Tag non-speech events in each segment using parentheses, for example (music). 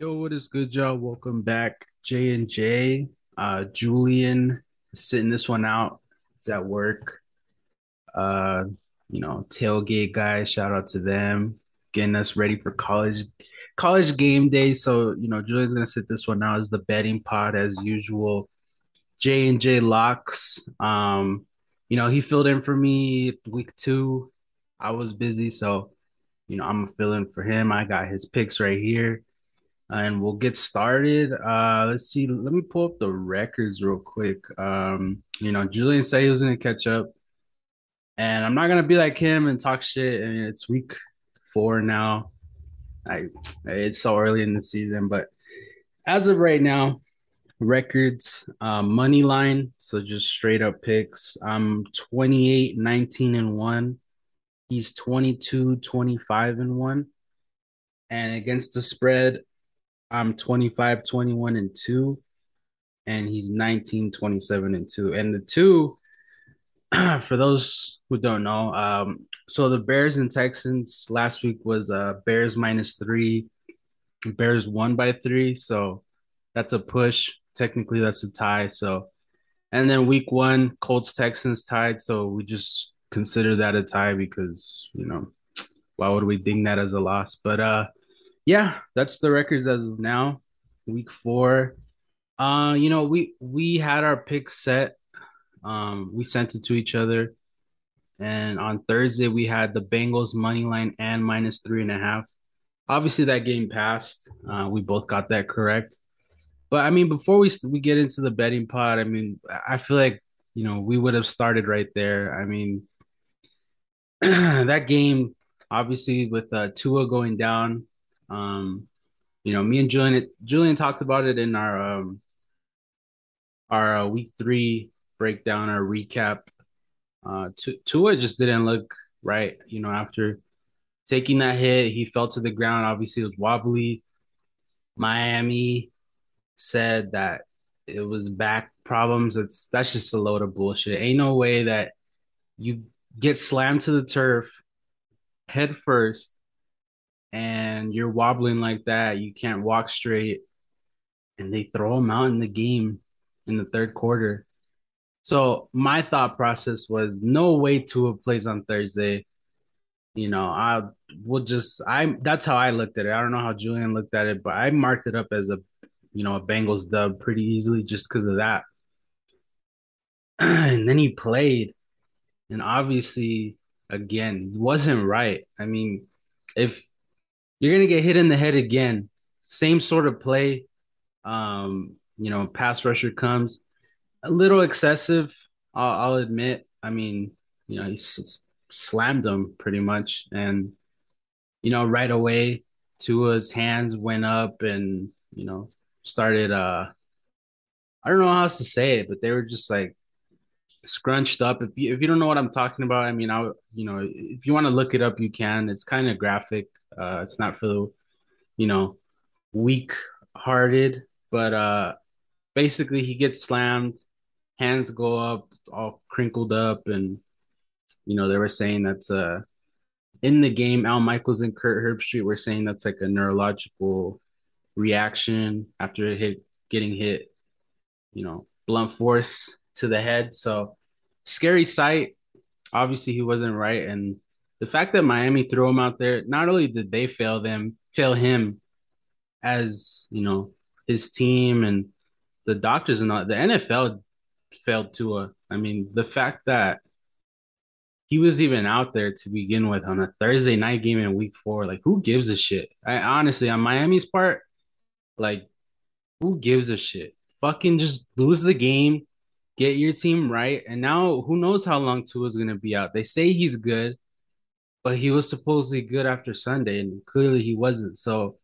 Yo, what is good, y'all? Welcome back, J and J. Uh, Julian sitting this one out. He's at work. Uh, you know, tailgate guys. Shout out to them, getting us ready for college college game day. So, you know, Julian's gonna sit this one out as the betting pod as usual. J and J locks. Um, you know, he filled in for me week two. I was busy, so you know, I'm filling for him. I got his picks right here and we'll get started. Uh, let's see. Let me pull up the records real quick. Um, you know, Julian said he was going to catch up, and I'm not going to be like him and talk shit. I mean, it's week four now. I it's so early in the season, but as of right now, records, uh, money line. So just straight up picks. I'm 28, 19, and one. He's 22, 25, and one. And against the spread, I'm 25, 21, and two, and he's 19, 27, and two. And the two, (clears throat) for those who don't know, um, so the Bears and Texans last week was uh Bears minus three, Bears won by three, so that's a push. Technically, that's a tie. So, and then week one, Colts Texans tied, so we just consider that a tie because you know why would we ding that as a loss? But uh yeah, that's the records as of now. Week four. Uh, you know, we we had our picks set. Um, we sent it to each other. And on Thursday we had the Bengals money line and minus three and a half. Obviously that game passed. Uh, we both got that correct. But I mean, before we we get into the betting pot, I mean, I feel like you know we would have started right there. I mean, (clears throat) that game, obviously with uh, Tua going down, um, you know, me and Julian Julian talked about it in our um our uh, week three breakdown, our recap. Uh, Tua just didn't look right. You know, after taking that hit, he fell to the ground. Obviously, it was wobbly. Miami said that it was back problems. It's that's just a load of bullshit. Ain't no way that you get slammed to the turf head first and you're wobbling like that, you can't walk straight, and they throw him out in the game in the third quarter. So my thought process was no way Tua plays on Thursday. You know, I will just I that's how I looked at it. I don't know how Julian looked at it, but I marked it up as a you know a Bengals dub pretty easily just because of that. (clears throat) and then he played, and obviously again wasn't right. I mean, if you're gonna get hit in the head again. Same sort of play. Um, you know, pass rusher comes a little excessive. I'll, I'll admit. I mean, you know, he s- slammed him pretty much, and you know, right away, Tua's hands went up, and you know, started. Uh, I don't know how else to say it, but they were just like scrunched up. If you if you don't know what I'm talking about, I mean, I you know, if you want to look it up, you can. It's kind of graphic. Uh, it's not for the you know, weak hearted, but uh basically he gets slammed, hands go up, all crinkled up, and you know, they were saying that's uh in the game, Al Michaels and Kurt Herbstreit were saying that's like a neurological reaction after hit getting hit, you know, blunt force to the head. So scary sight. Obviously he wasn't right. And the fact that Miami threw him out there, not only did they fail them, fail him, as you know his team and the doctors and all, the NFL failed Tua. I mean, the fact that he was even out there to begin with on a Thursday night game in Week Four, like who gives a shit? I honestly, on Miami's part, like who gives a shit? Fucking just lose the game, get your team right, and now who knows how long Tua's gonna be out? They say he's good, but he was supposedly good after Sunday, and clearly he wasn't. So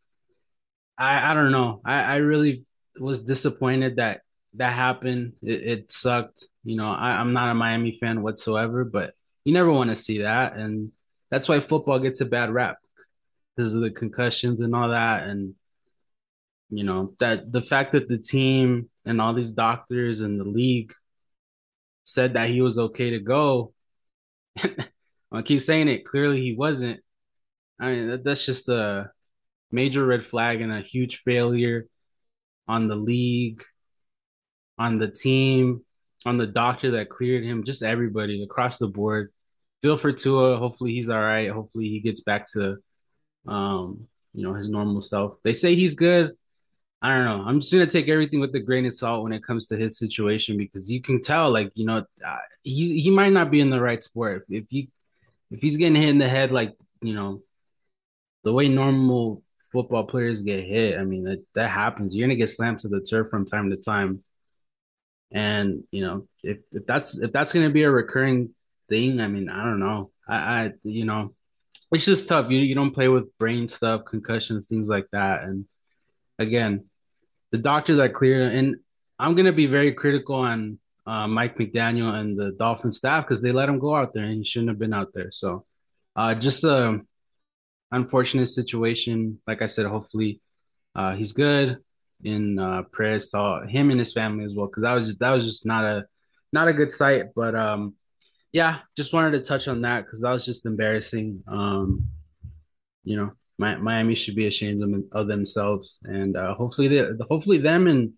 I I don't know. I I really was disappointed that that happened. It, it sucked. You know, I, I'm not a Miami fan whatsoever, but you never want to see that, and that's why football gets a bad rap because of the concussions and all that, and you know that the fact that the team and all these doctors and the league said that he was okay to go. (laughs) I keep saying it. Clearly, he wasn't. I mean, that, that's just a major red flag and a huge failure on the league, on the team, on the doctor that cleared him, just everybody across the board. Feel for Tua. Hopefully he's all right. Hopefully he gets back to um, you know, his normal self. They say he's good. I don't know. I'm just gonna take everything with a grain of salt when it comes to his situation because you can tell, like you know, uh, he's he might not be in the right sport. If you if he's getting hit in the head, like you know, the way normal football players get hit, I mean that that happens. You're gonna get slammed to the turf from time to time, and you know, if if that's if that's gonna be a recurring thing, I mean, I don't know. I, I you know, it's just tough. You you don't play with brain stuff, concussions, things like that, and again the doctor that cleared and I'm gonna be very critical on uh, Mike McDaniel and the Dolphin staff because they let him go out there and he shouldn't have been out there. So uh, just a unfortunate situation. Like I said, hopefully uh, he's good. In uh, prayers to him and his family as well because that was just, that was just not a not a good sight. But um, yeah, just wanted to touch on that because that was just embarrassing. Um, you know, Miami should be ashamed of, themselves, and uh, hopefully, they, hopefully them and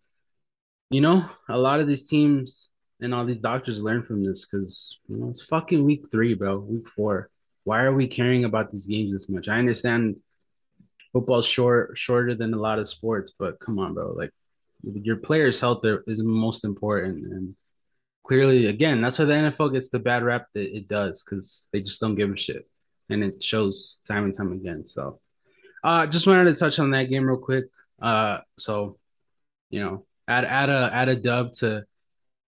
you know a lot of these teams and all these doctors learn from this because you know it's fucking week three, bro, week four. Why are we caring about these games this much? I understand football's short, shorter than a lot of sports, but come on, bro, like your players' health is most important, and clearly, again, that's why the NFL gets the bad rap that it does because they just don't give a shit, and it shows time and time again. So uh, just wanted to touch on that game real quick. Uh, so you know, add add a add a dub to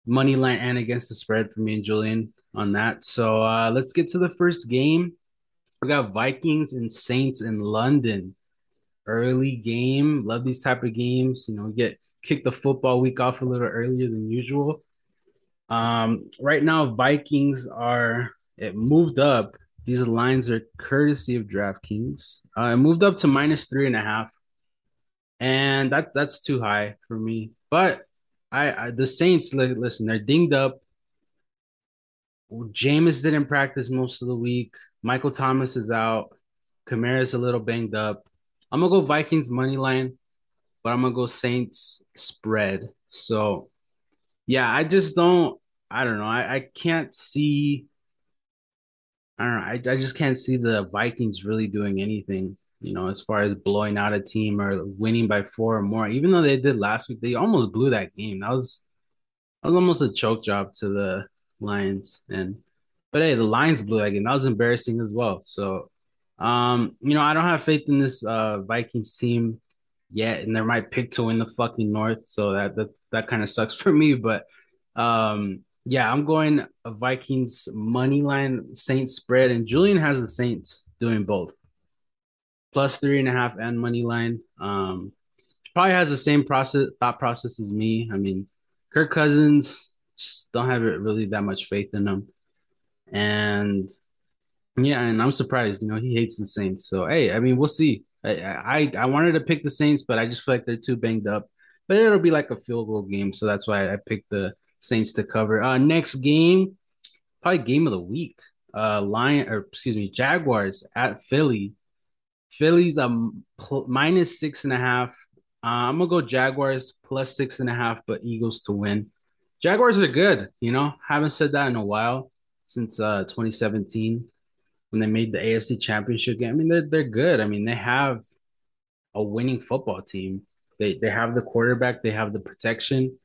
money line and against the spread for me and Julian on that. So uh, let's get to the first game. We got Vikings and Saints in London. Early game. Love these type of games. You know, get kick the football week off a little earlier than usual. Um, right now, Vikings are it moved up these lines are courtesy of DraftKings. Uh, I moved up to minus three and a half, and that that's too high for me. But I, I the Saints listen, they're dinged up. Jameis didn't practice most of the week. Michael Thomas is out. Kamara's a little banged up. I'm gonna go Vikings money line, but I'm gonna go Saints spread. So, yeah, I just don't. I don't know. I, I can't see I don't know. I, I just can't see the Vikings really doing anything, you know, as far as blowing out a team or winning by four or more. Even though they did last week, they almost blew that game. That was that was almost a choke job to the Lions. And but hey, the Lions blew that game. That was embarrassing as well. So um, you know, I don't have faith in this uh Vikings team yet, and they're my pick to win the fucking North. So that that that kind of sucks (laughs) for me. But um yeah, I'm going a Vikings money line Saints spread, and Julian has the Saints doing both, plus three and a half and money line. Um, probably has the same process thought process as me. I mean, Kirk Cousins just don't have really that much faith in him, and yeah, and I'm surprised. You know, he hates the Saints. So hey, I mean, we'll see. I I, I wanted to pick the Saints, but I just feel like they're too banged up. But it'll be like a field goal game, so that's why I picked the Saints to cover. Uh, next game, probably game of the week. Uh, Lion or excuse me, Jaguars at Philly. Philly's um pl- minus six and a half. Uh, I'm gonna go Jaguars plus six and a half, but Eagles to win. Jaguars are good, you know. Haven't said that in a while since uh 2017 when they made the AFC Championship game. I mean, they're they're good. I mean, they have a winning football team. They they have the quarterback. They have the protection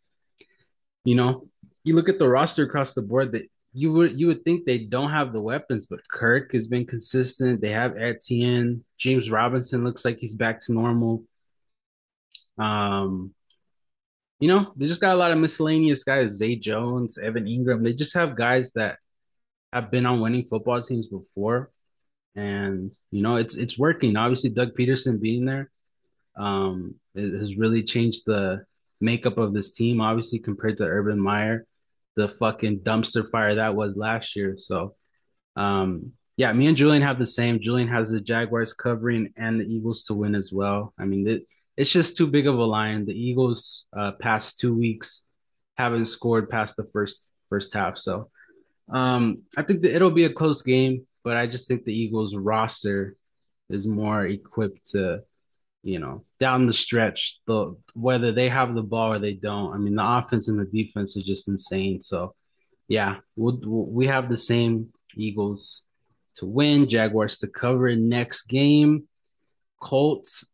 you know, you look at the roster across the board that you would you would think they don't have the weapons, but Kirk has been consistent. They have Etienne, James Robinson looks like he's back to normal. Um, you know, they just got a lot of miscellaneous guys, Zay Jones, Evan Engram. They just have guys that have been on winning football teams before. And you know, it's it's working. Obviously, Doug Pederson being there um has really changed the makeup of this team, obviously compared to Urban Meyer, the fucking dumpster fire that was last year. So, um, yeah, me and Julian have the same. Julian has the Jaguars covering and the Eagles to win as well. I mean, it, it's just too big of a line. The Eagles, uh, past two weeks, haven't scored past the first first half. So, um, I think that it'll be a close game, but I just think the Eagles roster is more equipped to you know, down the stretch, the whether they have the ball or they don't. I mean, the offense and the defense are just insane. So, yeah, we'll, we have the same Eagles to win, Jaguars to cover next game. Colts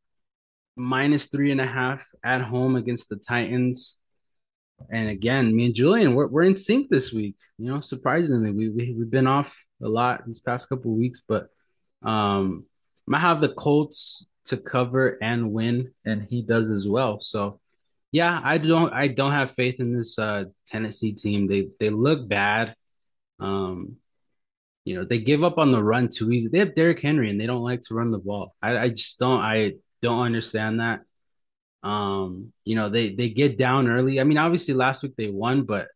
minus three and a half at home against the Titans. And again, me and Julian, we're, we're in sync this week. You know, surprisingly, we, we we've been off a lot these past couple weeks, but um, I have the Colts to cover and win, and he does as well. So, yeah, I don't I don't have faith in this uh, Tennessee team. They they look bad. Um, you know, they give up on the run too easy. They have Derrick Henry, and they don't like to run the ball. I, I just don't I don't understand that. Um, you know, they they get down early. I mean, obviously last week they won, but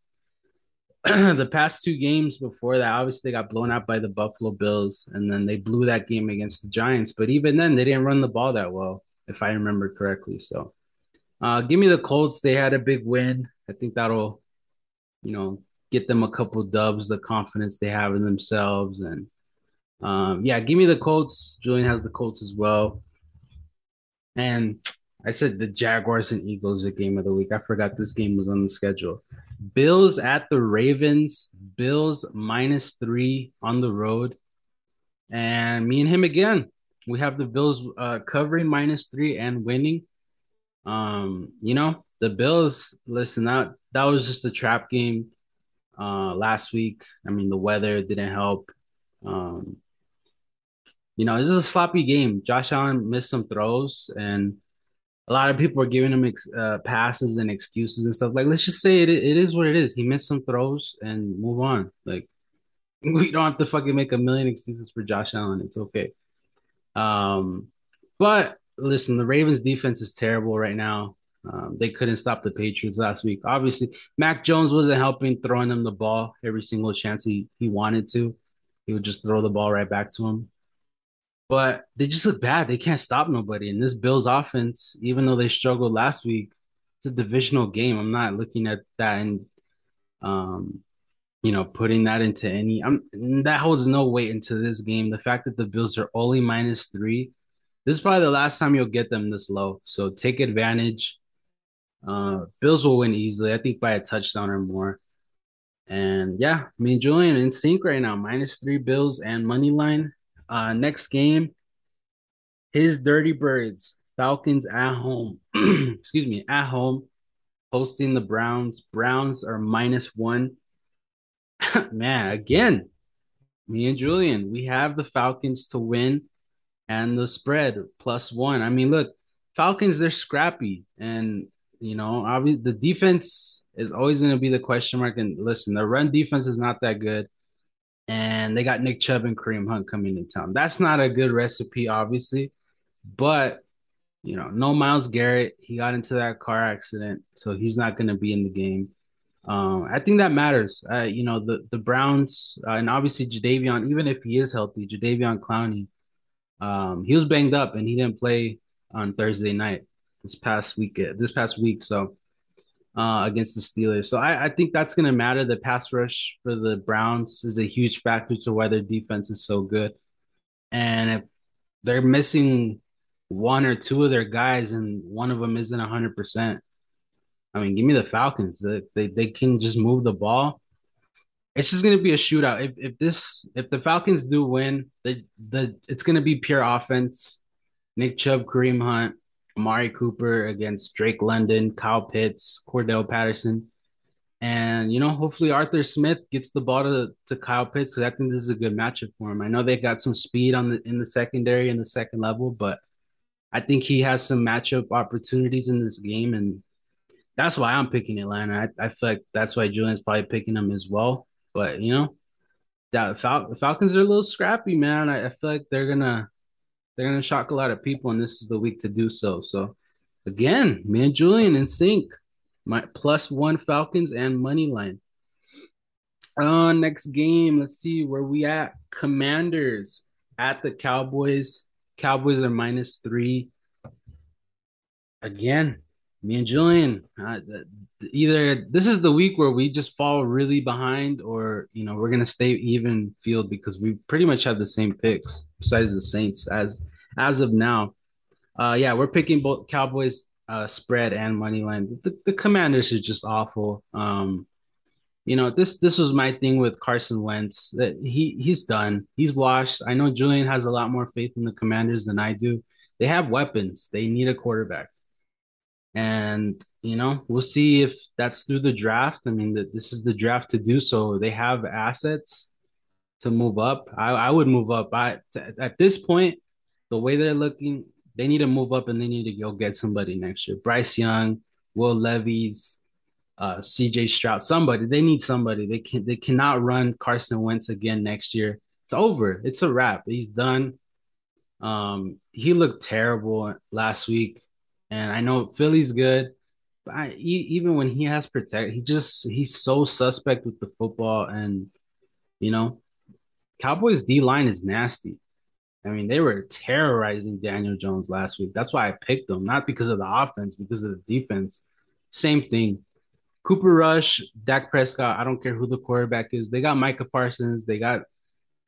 (clears throat) the past two games before that, obviously they got blown out by the Buffalo Bills, and then they blew that game against the Giants. But even then, they didn't run the ball that well, if I remember correctly. So, uh, give me the Colts. They had a big win. I think that'll, you know, get them a couple dubs, the confidence they have in themselves, and um, yeah, give me the Colts. Julian has the Colts as well. And I said the Jaguars and Eagles are game of the week. I forgot this game was on the schedule. Bills at the Ravens. Bills minus three on the road. And me and him again. We have the Bills uh, covering minus three and winning. Um, you know, the Bills, listen, that that was just a trap game uh last week. I mean, the weather didn't help. Um, you know, this is a sloppy game. Josh Allen missed some throws, and a lot of people are giving him ex- uh, passes and excuses and stuff. Like, let's just say it, it is what it is. He missed some throws and move on. Like, (laughs) we don't have to fucking make a million excuses for Josh Allen. It's okay. Um, but listen, the Ravens defense is terrible right now. Um, they couldn't stop the Patriots last week. Obviously, Mac Jones wasn't helping throwing them the ball every single chance he, he wanted to. He would just throw the ball right back to him but they just look bad. They can't stop nobody. And this Bills offense, even though they struggled last week, it's a divisional game. I'm not looking at that and um, you know, putting that into any I'm that holds no weight into this game. The fact that the Bills are only minus three, this is probably the last time you'll get them this low. So take advantage. Uh Bills will win easily, I think by a touchdown or more. And yeah, me and Julian in sync right now, minus three Bills and money line. Uh, next game, his Dirty Birds, Falcons at home. (clears throat) Excuse me, at home, hosting the Browns. Browns are minus one. (laughs) Man, again, me and Julian, we have the Falcons to win and the spread plus one. I mean, look, Falcons, they're scrappy. And, you know, obviously the defense is always going to be the question mark. And listen, the run defense is not that good and they got Nick Chubb and Kareem Hunt coming to town. That's not a good recipe, obviously, but you know, no Myles Garrett. He got into that car accident, so he's not going to be in the game. Um, I think that matters. Uh, you know, the the Browns uh, and obviously Jadeveon, even if he is healthy, Jadeveon Clowney, um, he was banged up and he didn't play on Thursday night this past week. This past week, so uh, against the Steelers. So I, I think that's going to matter. The pass rush for the Browns is a huge factor to why their defense is so good. And if they're missing one or two of their guys and one of them isn't 100%, I mean, give me the Falcons. They, they, they can just move the ball. It's just going to be a shootout. If, if this if the Falcons do win, the the it's going to be pure offense. Nick Chubb, Kareem Hunt, Amari Cooper against Drake London, Kyle Pitts, Cordell Patterson. And, you know, hopefully Arthur Smith gets the ball to, to Kyle Pitts because I think this is a good matchup for him. I know they've got some speed on the in the secondary and the second level, but I think he has some matchup opportunities in this game. And that's why I'm picking Atlanta. I, I feel like that's why Julian's probably picking them as well. But, you know, that Fal- Falcons are a little scrappy, man. I, I feel like they're going to they're gonna shock a lot of people, and this is the week to do so. So, again, me and Julian in sync. My plus one Falcons and money line. Uh, next game, let's see where we at. Commanders at the Cowboys. Cowboys are minus three. Again, me and Julian, uh, either this is the week where we just fall really behind, or you know we're gonna stay even field because we pretty much have the same picks besides the Saints as as of now. Uh, yeah, we're picking both Cowboys uh, spread and money line. The, the Commanders are just awful. Um, you know, this this was my thing with Carson Wentz. That he he's done. He's washed. I know Julian has a lot more faith in the Commanders than I do. They have weapons. They need a quarterback. And, you know, we'll see if that's through the draft. I mean, this is the draft to do so. They have assets to move up. I, I would move up. I at this point, the way they're looking, they need to move up and they need to go get somebody next year. Bryce Young, Will Levis, uh, CJ Stroud, somebody. They need somebody. They can they cannot run Carson Wentz again next year. It's over. It's a wrap. He's done. Um, he looked terrible last week, and I know Philly's good, but I, even when he has protect, he just he's so suspect with the football, and you know, Cowboys D line is nasty. I mean, they were terrorizing Daniel Jones last week. That's why I picked them, not because of the offense, because of the defense. Same thing. Cooper Rush, Dak Prescott. I don't care who the quarterback is. They got Micah Parsons. They got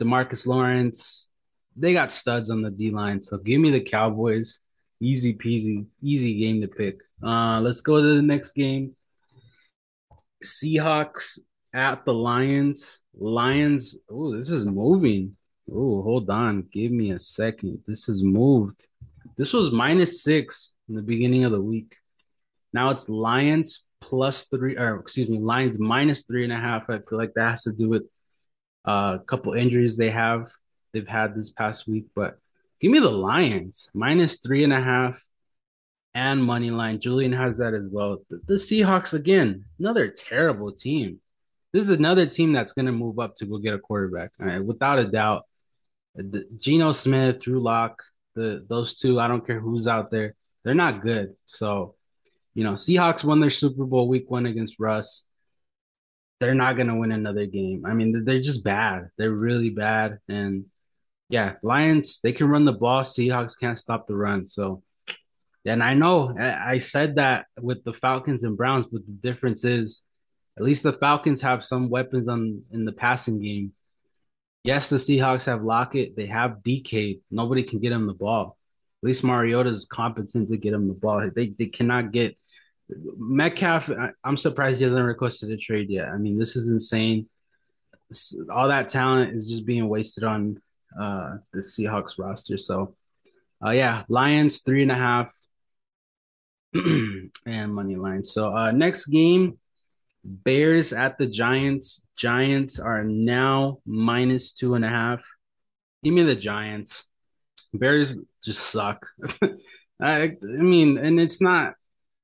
Demarcus Lawrence. They got studs on the D line. So give me the Cowboys. Easy peasy, easy game to pick. Uh, let's go to the next game. Seahawks at the Lions. Lions. Oh, this is moving. Oh, hold on. Give me a second. This has moved. This was minus six in the beginning of the week. Now it's Lions plus three, or excuse me, Lions minus three and a half. I feel like that has to do with uh, a couple injuries they have they've had this past week. But give me the Lions minus three and a half and money line. Julian has that as well. The, the Seahawks again, another terrible team. This is another team that's going to move up to go get a quarterback. without a doubt. Uh, the, Geno Smith, Drew Lock, the those two. I don't care who's out there. They're not good. So, you know, Seahawks won their Super Bowl week one against Russ they're not going to win another game. I mean, they're just bad. They're really bad. And yeah, Lions, they can run the ball. Seahawks can't stop the run. So, and I know I said that with the Falcons and Browns, but the difference is at least the Falcons have some weapons on in the passing game. Yes, the Seahawks have Lockett. They have DK. Nobody can get him the ball. At least Mariota is competent to get him the ball. They they cannot get Metcalf, I'm surprised he hasn't requested a trade yet. I mean, this is insane. All that talent is just being wasted on uh, the Seahawks roster. So, uh, yeah, Lions three and a half (clears throat) and money line. So, uh, next game, Bears at the Giants. Giants are now minus two and a half. Give me the Giants. Bears just suck. (laughs) I, I mean, and it's not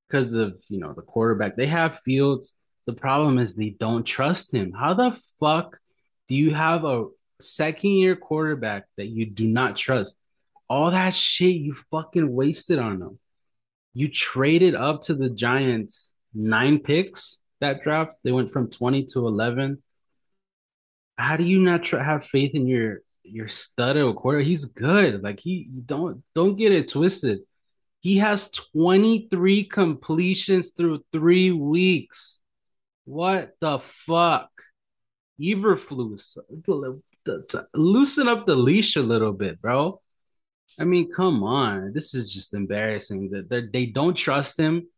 because of you know the quarterback. They have Fields. The problem is they don't trust him. How the fuck do you have a second year quarterback that you do not trust? All that shit you fucking wasted on them. You traded up to the Giants nine picks that draft. They went from 20 to 11. How do you not tr- have faith in your your stud of a quarter? He's good. Like he don't don't get it twisted. He has 23 completions through three weeks. What the fuck? Eberflus, loosen up the leash a little bit, bro. I mean, come on. This is just embarrassing that they don't trust him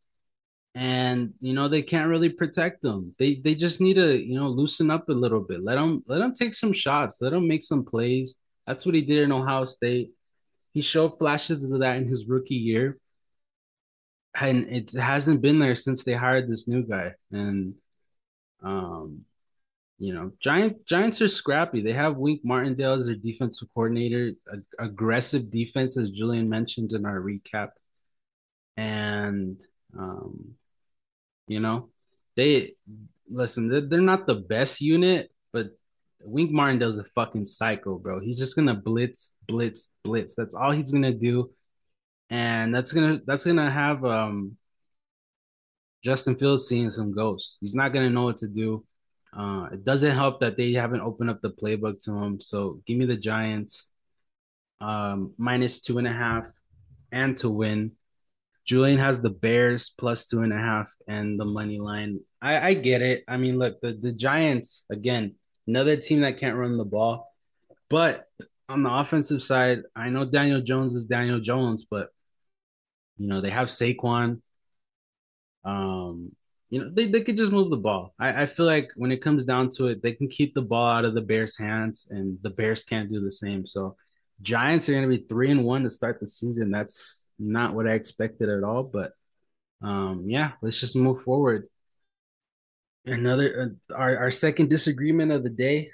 and you know they can't really protect him. They they just need to, you know, loosen up a little bit. Let him let him take some shots. Let him make some plays. That's what he did in Ohio State. He showed flashes of that in his rookie year. And it hasn't been there since they hired this new guy. And um, you know, Giant Giants are scrappy. They have Wink Martindale as their defensive coordinator, a, aggressive defense, as Julian mentioned in our recap. And um, you know, they listen, they're, they're not the best unit, but Wink Martindale's a fucking psycho, bro. He's just gonna blitz, blitz, blitz. That's all he's gonna do, and that's gonna that's gonna have um Justin Fields seeing some ghosts. He's not gonna know what to do. Uh, it doesn't help that they haven't opened up the playbook to him. So give me the Giants um, minus two and a half and to win. Julian has the Bears plus two and a half and the money line. I, I get it. I mean, look, the, the Giants, again, another team that can't run the ball. But on the offensive side, I know Daniel Jones is Daniel Jones, but You know, they have Saquon. Um, you know, they, they could just move the ball. I, I feel like when it comes down to it, they can keep the ball out of the Bears' hands, and the Bears can't do the same. So, Giants are going to be three and one to start the season. That's not what I expected at all. But um, yeah, let's just move forward. Another uh, our our second disagreement of the day.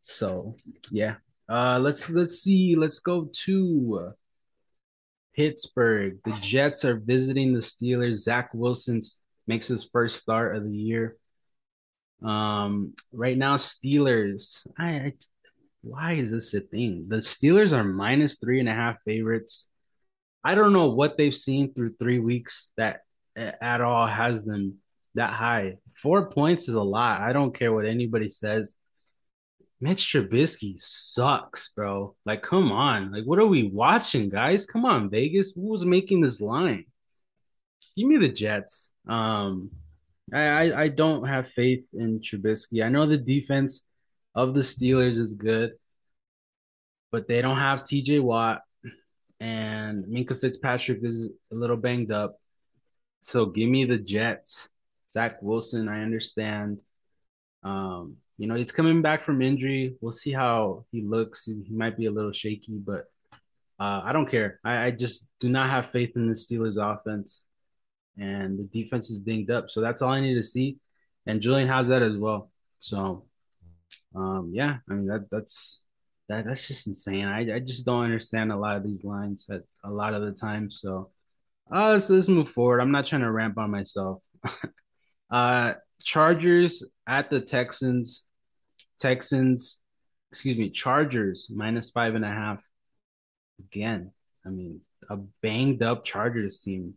So yeah, uh, let's let's see. Let's go to uh, Pittsburgh. The Jets are visiting the Steelers. Zach Wilson makes his first start of the year. Um, right now, Steelers. I, I why is this a thing? The Steelers are minus three and a half favorites. I don't know what they've seen through three weeks that at all has them that high. Four points is a lot. I don't care what anybody says. Mitch Trubisky sucks, bro. Like, come on. Like, what are we watching, guys? Come on, Vegas. Who was making this line? Give me the Jets. Um, I, I, don't have faith in Trubisky. I know the defense of the Steelers is good, but they don't have TJ Watt and Minkah Fitzpatrick is a little banged up. So give me the Jets. Zach Wilson, I understand. Um, you know, he's coming back from injury. We'll see how he looks. He might be a little shaky, but uh, I don't care. I, I just do not have faith in the Steelers offense. And the defense is dinged up. So that's all I need to see. And Julian has that as well. So um, yeah, I mean that that's that that's just insane. I, I just don't understand a lot of these lines at a lot of the time. So uh let's, let's move forward. I'm not trying to ramp on myself. (laughs) uh Chargers at the Texans. Texans, excuse me, Chargers minus five and a half. Again, I mean, a banged up Chargers team.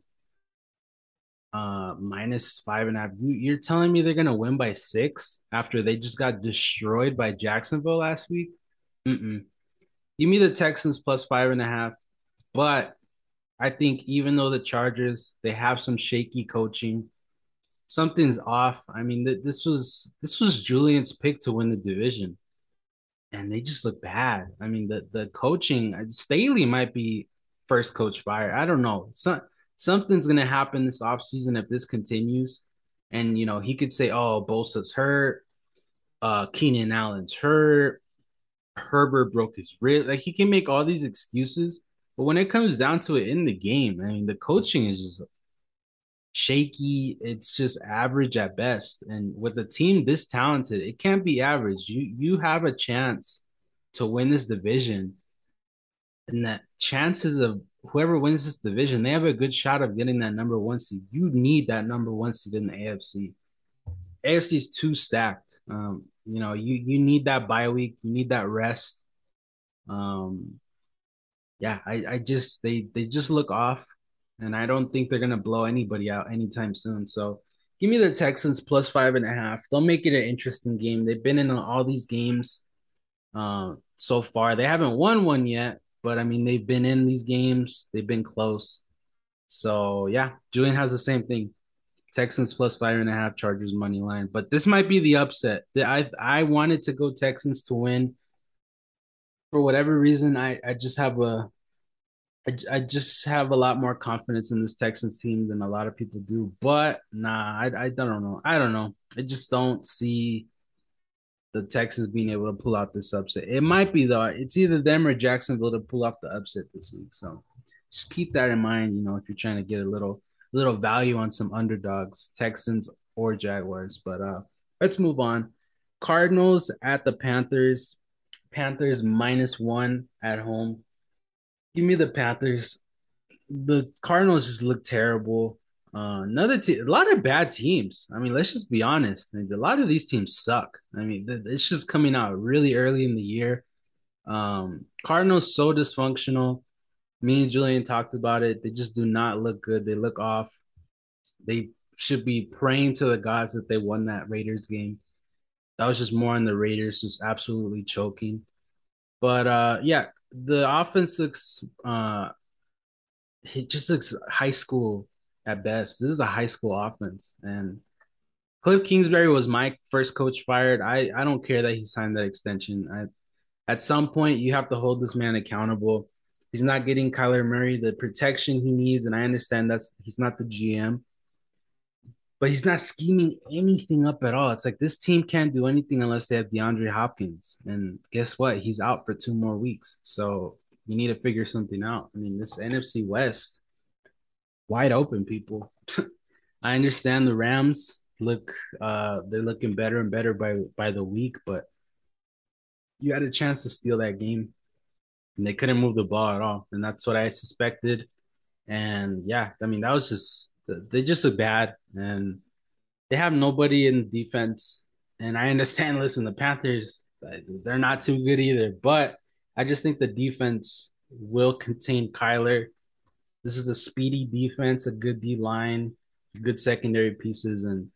Uh, minus five and a half. You, you're telling me they're gonna win by six after they just got destroyed by Jacksonville last week? Mm-mm. Give me the Texans plus five and a half. But I think even though the Chargers they have some shaky coaching, something's off. I mean, th- this was this was Julian's pick to win the division, and they just look bad. I mean, the the coaching Staley might be first coach fire. I don't know. Some something's gonna happen this offseason if this continues. And you know, he could say, "Oh, Bosa's hurt. Uh, Keenan Allen's hurt. Herbert broke his rib. Like he can make all these excuses, but when it comes down to it in the game, I mean, the coaching is just shaky. It's just average at best. And with a team this talented, it can't be average. You you have a chance to win this division. And that chances of whoever wins this division, they have a good shot of getting that number one seed. You need that number one seed in the AFC. AFC is too stacked. Um, you know, you you need that bye week, you need that rest. Um, yeah, I, I just they they just look off and I don't think they're gonna blow anybody out anytime soon. So give me the Texans plus five and a half. They'll make it an interesting game. They've been in all these games uh, so far. They haven't won one yet, but I mean they've been in these games. They've been close. So yeah, Julian has the same thing. Texans plus five and a half, Chargers money line. But this might be the upset. I I wanted to go Texans to win. For whatever reason, I I just have a I, I just have a lot more confidence in this Texans team than a lot of people do. But nah, I, I don't know. I don't know. I just don't see the Texans being able to pull out this upset. It might be though. It's either them or Jacksonville to pull off the upset this week. So just keep that in mind. You know, if you're trying to get a little little value on some underdogs, Texans or Jaguars. But uh, let's move on. Cardinals at the Panthers. Panthers minus one at home. Give me the Panthers. The Cardinals just look terrible. Uh, another team, a lot of bad teams. I mean, let's just be honest. A lot of these teams suck. I mean, it's just coming out really early in the year. Um, Cardinals so dysfunctional. Me and Julian talked about it. They just do not look good. They look off. They should be praying to the gods that they won that Raiders game. That was just more on the Raiders just absolutely choking. But uh, yeah, the offense looks uh it just looks high school at best. This is a high school offense. And Cliff Kingsbury was my first coach fired. I, I don't care that he signed that extension. I, at some point, you have to hold this man accountable. He's not getting Kyler Murray the protection he needs, and I understand that's he's not the GM, but he's not scheming anything up at all. It's like this team can't do anything unless they have DeAndre Hopkins, and guess what? He's out for two more weeks, so you need to figure something out. I mean, this NFC West wide open, people. (laughs) I understand the Rams look uh they're looking better and better by by the week, but you had a chance to steal that game and they couldn't move the ball at all. And that's what I suspected. And yeah, I mean, that was just, they just look bad and they have nobody in defense. And I understand, (laughs) listen, the Panthers, they're not too good either, but I just think the defense will contain Kyler. This is a speedy defense, a good D line, good secondary pieces, and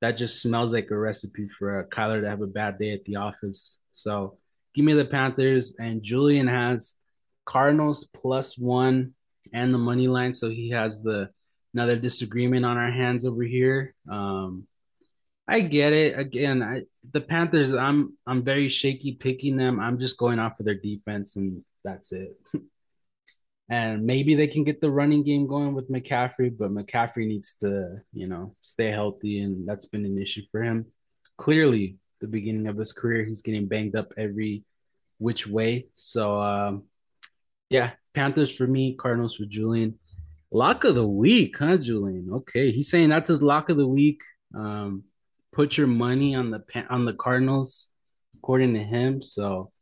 that just smells like a recipe for a Kyler to have a bad day at the office. So Give me the Panthers. And Julian has Cardinals plus one and the money line. So he has the another disagreement on our hands over here. Um, I get it. Again, I the Panthers. I'm I'm very shaky picking them. I'm just going off of their defense, and that's it. (laughs) and maybe they can get the running game going with McCaffrey, but McCaffrey needs to, you know, stay healthy, and that's been an issue for him. Clearly, the beginning of his career. He's getting banged up every which way. So um, yeah, Panthers for me, Cardinals for Julian. Lock of the week, huh, Julian? Okay, he's saying that's his lock of the week. Um, put your money on the on the Cardinals, according to him. So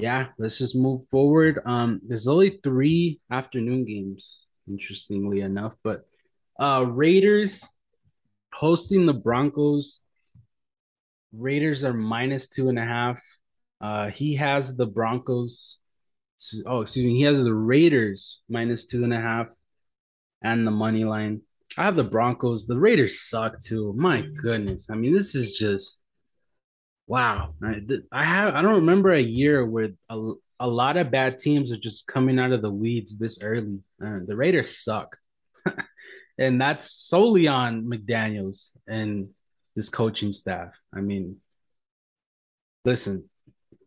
yeah, let's just move forward. Um, there's only three afternoon games, interestingly enough, but uh, Raiders hosting the Broncos Raiders are minus two and a half. Uh, he has the Broncos. Oh, excuse me. He has the Raiders minus two and a half, and the money line. I have the Broncos. The Raiders suck too. My goodness. I mean, this is just wow. I, have. I don't remember a year where a, a lot of bad teams are just coming out of the weeds this early. Uh, the Raiders suck, (laughs) and that's solely on McDaniels and this coaching staff. I mean, listen,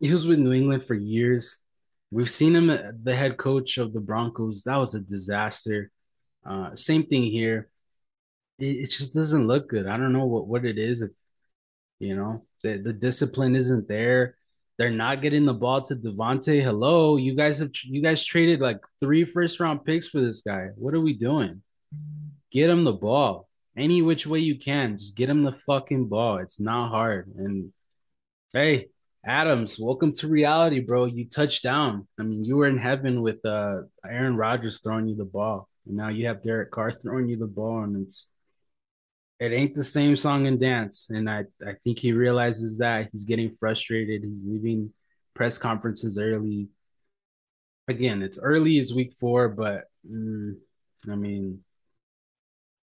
he was with New England for years. We've seen him the head coach of the Broncos. That was a disaster. Uh, same thing here. It, it, just doesn't look good. I don't know what, what it is. You know, the, the discipline isn't there. They're not getting the ball to Davante. Hello, you guys have you guys traded like three first round picks for this guy. What are we doing? Get him the ball any which way you can. Just get him the fucking ball. It's not hard. And hey, Adams, welcome to reality, bro. You touched down. I mean, you were in heaven with uh Aaron Rodgers throwing you the ball. And now you have Derek Carr throwing you the ball, and it's it ain't the same song and dance. And I, I think he realizes that he's getting frustrated. He's leaving press conferences early. Again, it's early, it's week four, but mm, I mean,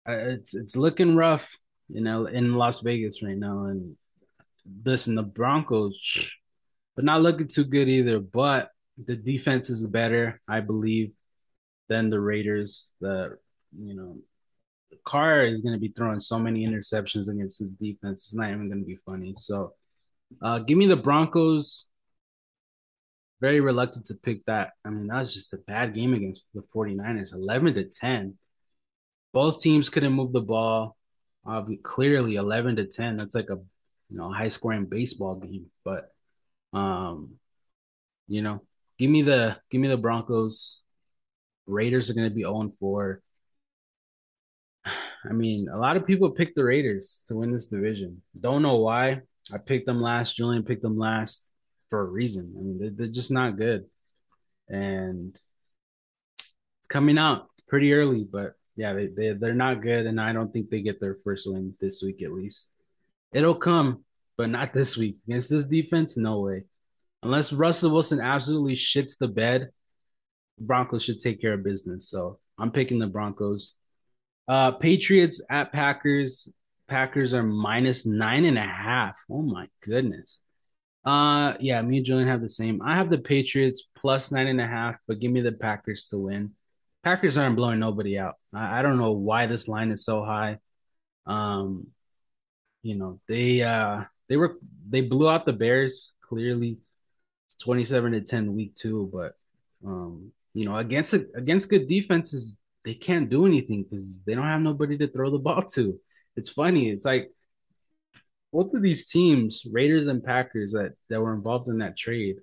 it's it's looking rough, you know, in Las Vegas right now. And listen, the Broncos, but not looking too good either. But the defense is better, I believe, than the Raiders. The you know, Carr is going to be throwing so many interceptions against his defense. It's not even going to be funny. So, uh, give me the Broncos. Very reluctant to pick that. I mean, that was just a bad game against the 49ers, 11 to 10 both teams couldn't move the ball. Uh, clearly, eleven to ten. That's like a you know high scoring baseball game. But um, you know, give me the give me the Broncos. Raiders are going to be zero oh four. I mean, a lot of people picked the Raiders to win this division. Don't know why. I picked them last. Julian picked them last for a reason. I mean, they're, they're just not good, and it's coming out pretty early. But yeah, they, they they're not good, and I don't think they get their first win this week at least. It'll come, but not this week against this defense. No way, unless Russell Wilson absolutely shits the bed. Broncos should take care of business. So I'm picking the Broncos. Uh, Patriots at Packers. Packers are minus nine and a half. Oh my goodness. Uh, yeah, me and Julian have the same. I have the Patriots plus nine and a half, but give me the Packers to win. Packers aren't blowing nobody out. I, I don't know why this line is so high. Um, you know, they uh they were they blew out the Bears clearly. It's 27 to 10 week two, but um you know, against against good defenses, they can't do anything because they don't have nobody to throw the ball to. It's funny. It's like both of these teams, Raiders and Packers, that that were involved in that trade.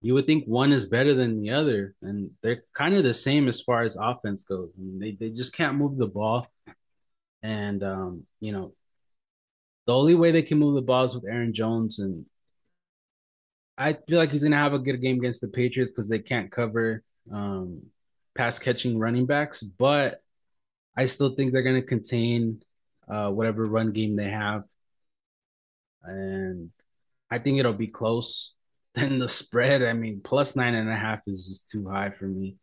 You would think one is better than the other, and they're kind of the same as far as offense goes. I mean, they they just can't move the ball, and um, you know, the only way they can move the ball is with Aaron Jones, and I feel like he's gonna have a good game against the Patriots because they can't cover um, pass catching running backs, but I still think they're gonna contain uh, whatever run game they have, and I think it'll be close. (laughs) Then the spread, I mean, plus nine and a half is just too high for me.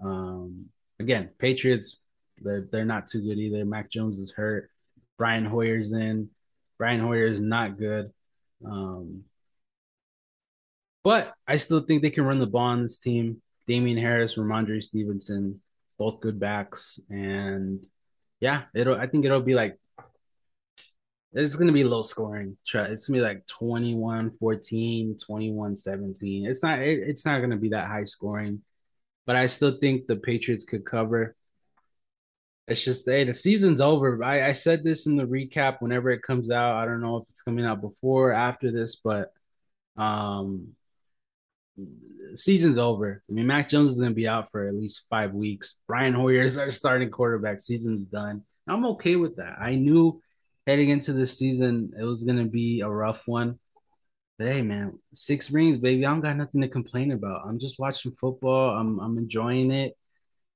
Um, again, Patriots, they're they're not too good either. Mac Jones is hurt. Brian Hoyer's in. Brian Hoyer is not good. Um, but I still think they can run the ball on this team. Damien Harris, Rhamondre Stevenson, both good backs. And yeah, it'll I think it'll be like it's going to be low scoring. It's going to be like 21 14, 21 17. It's not it, it's not going to be that high scoring. But I still think the Patriots could cover. It's just hey, the season's over. I, I said this in the recap whenever it comes out. I don't know if it's coming out before or after this, but um season's over. I mean, Mac Jones is going to be out for at least five weeks. Brian Hoyer is our starting quarterback. Season's done. I'm okay with that. I knew heading into this season it was going to be a rough one. But hey, man, six rings, baby. I don't got nothing to complain about. I'm just watching football. I'm I'm enjoying it.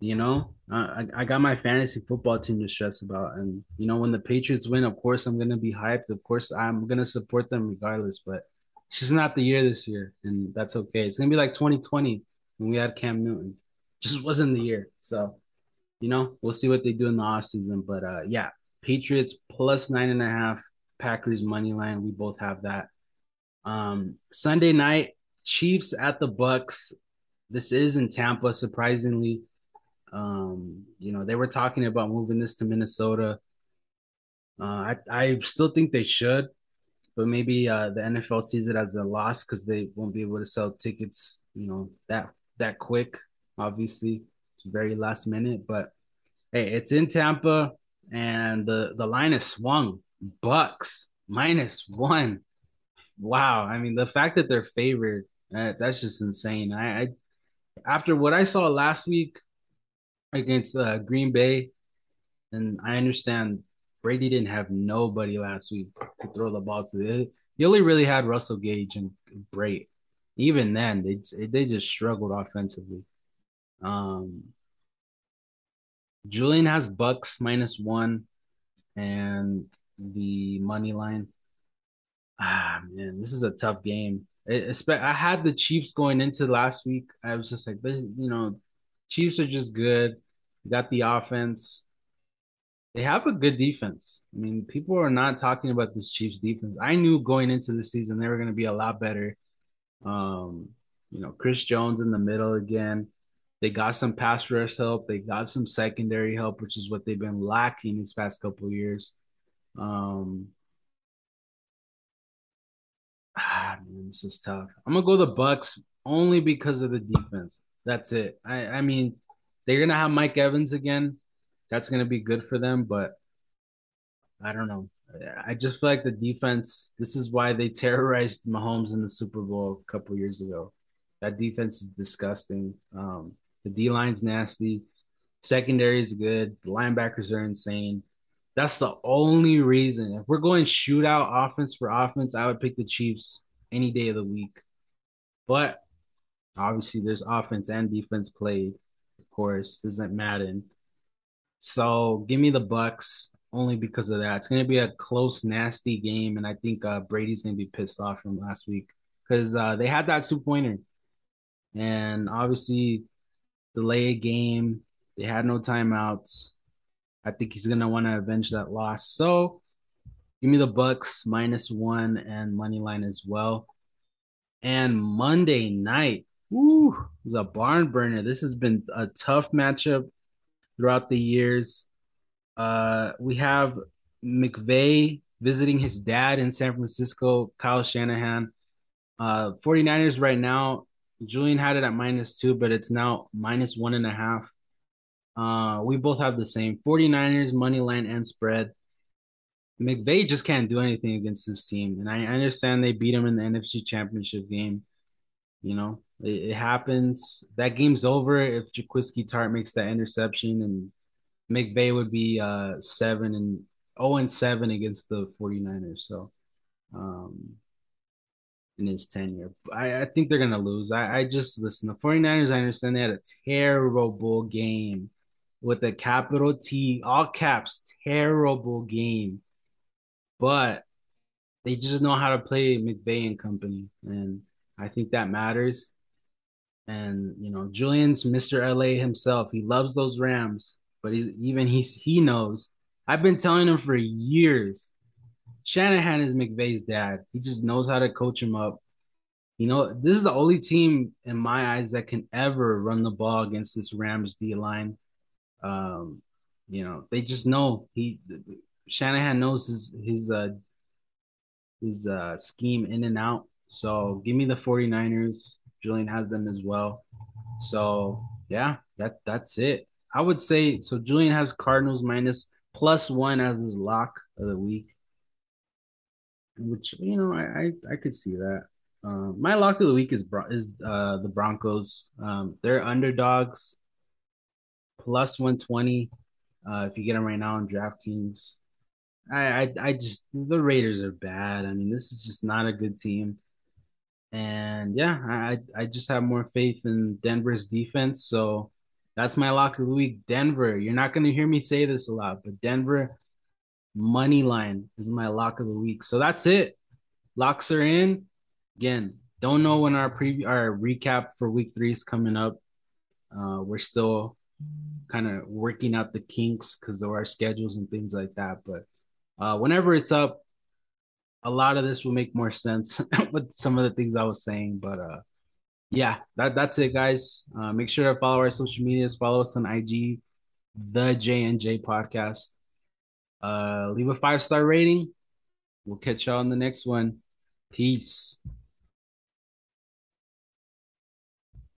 You know, I I got my fantasy football team to stress about, and you know, when the Patriots win, of course I'm gonna be hyped. Of course I'm gonna support them regardless. But it's just not the year this year, and that's okay. It's gonna be like 2020 when we had Cam Newton. Just wasn't the year. So, you know, we'll see what they do in the offseason. But uh yeah, Patriots plus nine and a half, Packers money line. We both have that. Um Sunday night, Chiefs at the Bucks. This is in Tampa, surprisingly. Um, you know, they were talking about moving this to Minnesota. Uh, I I still think they should but maybe uh, the NFL sees it as a loss because they won't be able to sell tickets, you know, that that quick. Obviously, it's very last minute, but hey, it's in Tampa, and the the line is swung. Bucks minus one. Wow, I mean the fact that they're favored, uh, that's just insane. I, I after what I saw last week against uh, Green Bay, and I understand Brady didn't have nobody last week to throw the ball to. He only really had Russell Gage and Brate. Even then, they they just struggled offensively. Um, Julian has Bucks minus one, and the money line. Ah man, this is a tough game. It, I had the Chiefs going into last week. I was just like, you know, Chiefs are just good. Got the offense. They have a good defense. I mean, people are not talking about this Chiefs defense. I knew going into the season they were going to be a lot better. Um, you know, Chris Jones in the middle again. They got some pass rush help. They got some secondary help, which is what they've been lacking these past couple years. Um, ah, man, this is tough. I'm gonna go the Bucks only because of the defense. That's it. I, I mean, they're gonna have Mike Evans again that's going to be good for them. But I don't know. I just feel like the defense. This is why they (laughs) terrorized Mahomes in the Super Bowl a couple years ago. That defense is disgusting. Um, the D line's nasty. Secondary is good. The linebackers are insane. That's the only reason. If we're going shootout offense for offense, I would pick the Chiefs any day of the week. But obviously, there's offense and defense played. Of course, doesn't Madden. So give me the Bucks only because of that. It's going to be a close, nasty game, and I think uh, Brady's going to be pissed off from last week because uh, they had that two pointer, and obviously delay a game. They had no timeouts. I think he's going to want to avenge that loss. So give me the Bucks minus one and money line as well. And Monday night, woo, it was a barn burner. This has been a tough matchup throughout the years. Uh, we have McVay visiting his dad in San Francisco, Kyle Shanahan. Uh, 49ers right now, Julian had it at minus two, but it's now minus one and a half. Uh, we both have the same 49ers money line and spread. McVay just can't do anything against this team, and I understand they beat him in the NFC Championship game. You know, it, it happens. That game's over if Jaquiski Tartt makes that interception, and McVay would be uh seven and 0 and 7 against the 49ers. So um in his tenure. I, I think they're gonna lose. I, I just listen, the 49ers, I understand they had a terrible game with a capital T, all caps, terrible game. But they just know how to play McVay and company. And I think that matters. And you know, Julian's Mr. LA himself. He loves those Rams, but he, even he's he knows. I've been telling him for years. Shanahan is McVay's dad. He just knows how to coach him up. You know, this is the only team in my eyes that can ever run the ball against this Rams D line. Um, you know, they just know he Shanahan knows his his uh his uh scheme in and out. So give me the 49ers. Julian has them as well. So yeah, that that's it. I would say so. Julian has Cardinals minus plus one as his lock of the week, which you know I I, I could see that. Uh, my lock of the week is is uh, the Broncos. Um, they're underdogs, plus one twenty. Uh, if you get them right now on DraftKings, I, I I just the Raiders are bad. I mean, this is just not a good team. And yeah, I I just have more faith in Denver's defense. So that's my lock of the week. Denver. You're not going to hear me say this a lot, but Denver money line is my lock of the week. So that's it. Locks are in. Again, don't know when our preview our recap for week three is coming up. Uh, we're still kind of working out the kinks because of our schedules and things like that. But uh, whenever it's up, a lot of this will make more sense (laughs) with some of the things I was saying. But uh, yeah, that that's it, guys. Uh, make sure to follow our social medias. Follow us on IG, the J and J Podcast. Uh, leave a five star rating. We'll catch y'all on the next one. Peace.